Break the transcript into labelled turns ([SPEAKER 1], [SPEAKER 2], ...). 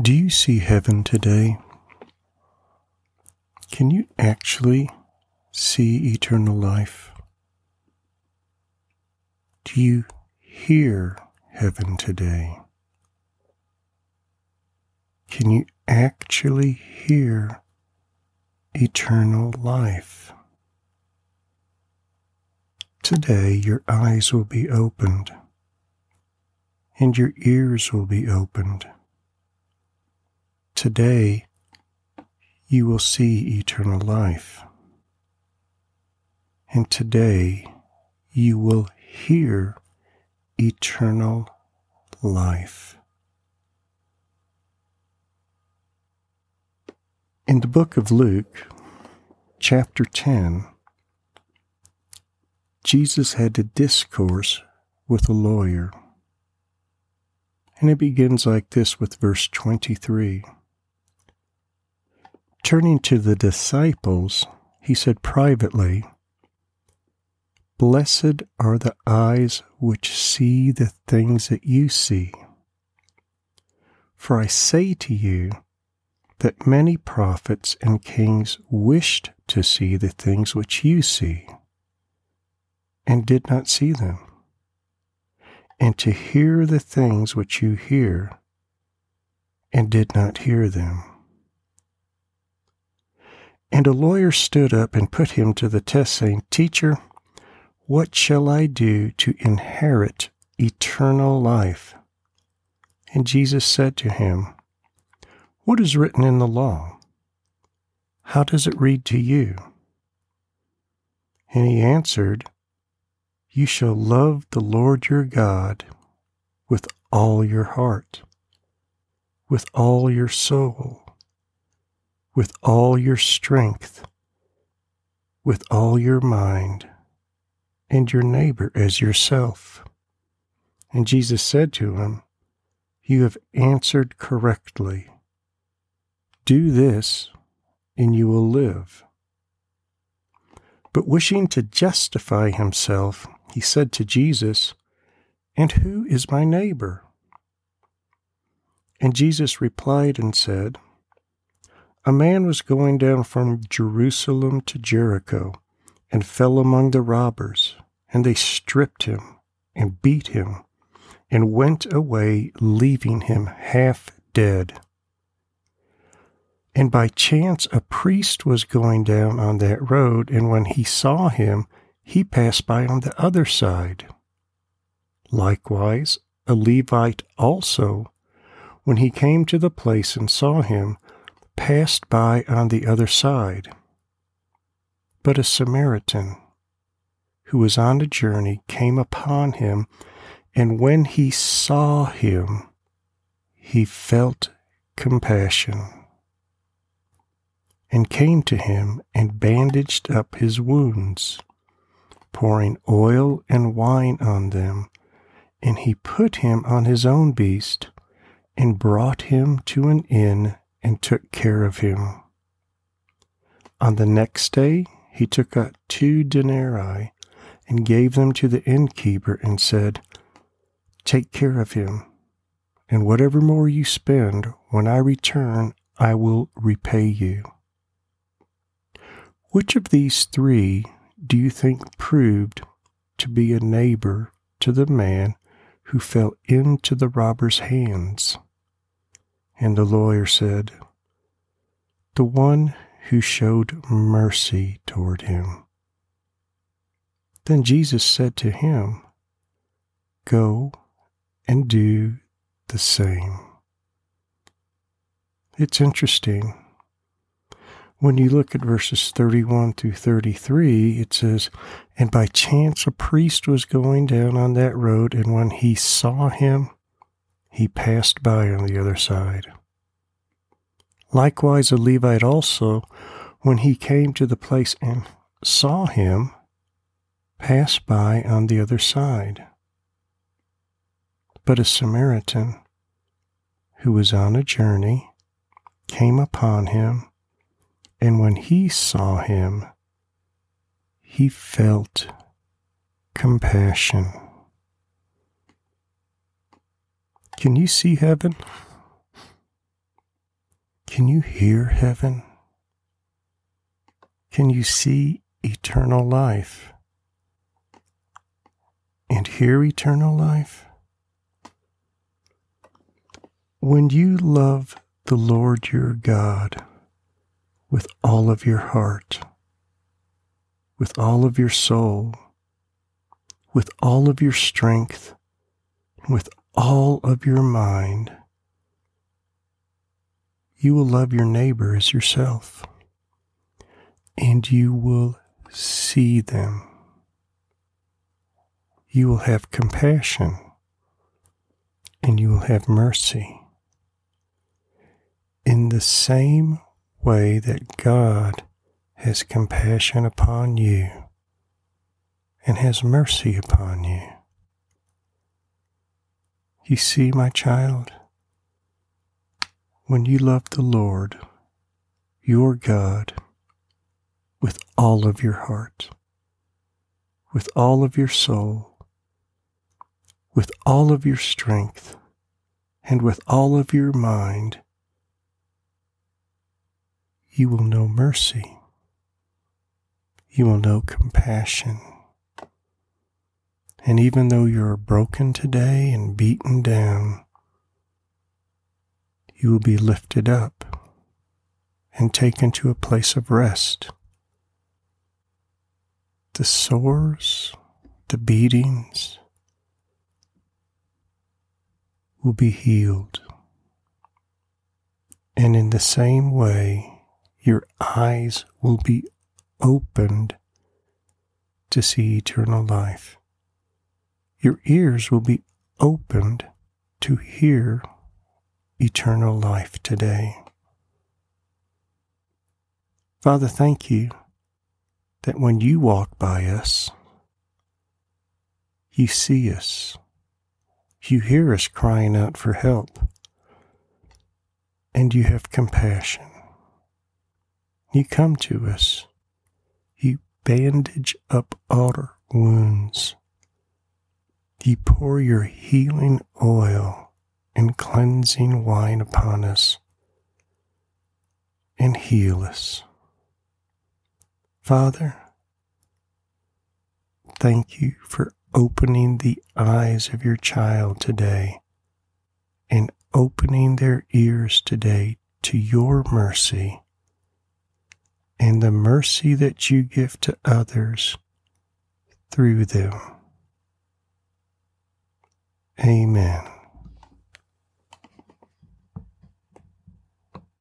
[SPEAKER 1] Do you see heaven today? Can you actually see eternal life? Do you hear heaven today? Can you actually hear eternal life? Today, your eyes will be opened and your ears will be opened. Today, you will see eternal life. And today, you will hear eternal life. In the book of Luke, chapter 10, Jesus had to discourse with a lawyer. And it begins like this with verse 23. Turning to the disciples, he said privately, Blessed are the eyes which see the things that you see. For I say to you that many prophets and kings wished to see the things which you see, and did not see them and to hear the things which you hear, and did not hear them. And a lawyer stood up and put him to the test, saying, Teacher, what shall I do to inherit eternal life? And Jesus said to him, What is written in the law? How does it read to you? And he answered, you shall love the Lord your God with all your heart, with all your soul, with all your strength, with all your mind, and your neighbor as yourself. And Jesus said to him, You have answered correctly. Do this, and you will live. But wishing to justify himself, he said to Jesus, And who is my neighbor? And Jesus replied and said, A man was going down from Jerusalem to Jericho and fell among the robbers, and they stripped him and beat him and went away, leaving him half dead. And by chance a priest was going down on that road, and when he saw him, he passed by on the other side. Likewise, a Levite also, when he came to the place and saw him, passed by on the other side. But a Samaritan, who was on a journey, came upon him, and when he saw him, he felt compassion, and came to him and bandaged up his wounds pouring oil and wine on them. And he put him on his own beast, and brought him to an inn, and took care of him. On the next day he took out two denarii, and gave them to the innkeeper, and said, Take care of him, and whatever more you spend, when I return, I will repay you. Which of these three do you think proved to be a neighbor to the man who fell into the robber's hands? And the lawyer said, The one who showed mercy toward him. Then Jesus said to him, Go and do the same. It's interesting when you look at verses 31 through 33, it says, And by chance a priest was going down on that road, and when he saw him, he passed by on the other side. Likewise, a Levite also, when he came to the place and saw him, passed by on the other side. But a Samaritan, who was on a journey, came upon him and when he saw him, he felt compassion. Can you see heaven? Can you hear heaven? Can you see eternal life? And hear eternal life? When you love the Lord your God with all of your heart, with all of your soul, with all of your strength, with all of your mind, you will love your neighbor as yourself, and you will see them. You will have compassion, and you will have mercy. In the same way that God has compassion upon you and has mercy upon you. You see, my child, when you love the Lord, your God, with all of your heart, with all of your soul, with all of your strength, and with all of your mind, you will know mercy. You will know compassion. And even though you're broken today and beaten down, you will be lifted up and taken to a place of rest. The sores, the beatings will be healed. And in the same way, your eyes will be opened to see eternal life. Your ears will be opened to hear eternal life today. Father, thank you that when you walk by us, you see us. You hear us crying out for help, and you have compassion. You come to us. You bandage up our wounds. You pour your healing oil and cleansing wine upon us and heal us. Father, thank you for opening the eyes of your child today and opening their ears today to your mercy and the mercy that you give to others through them. Amen.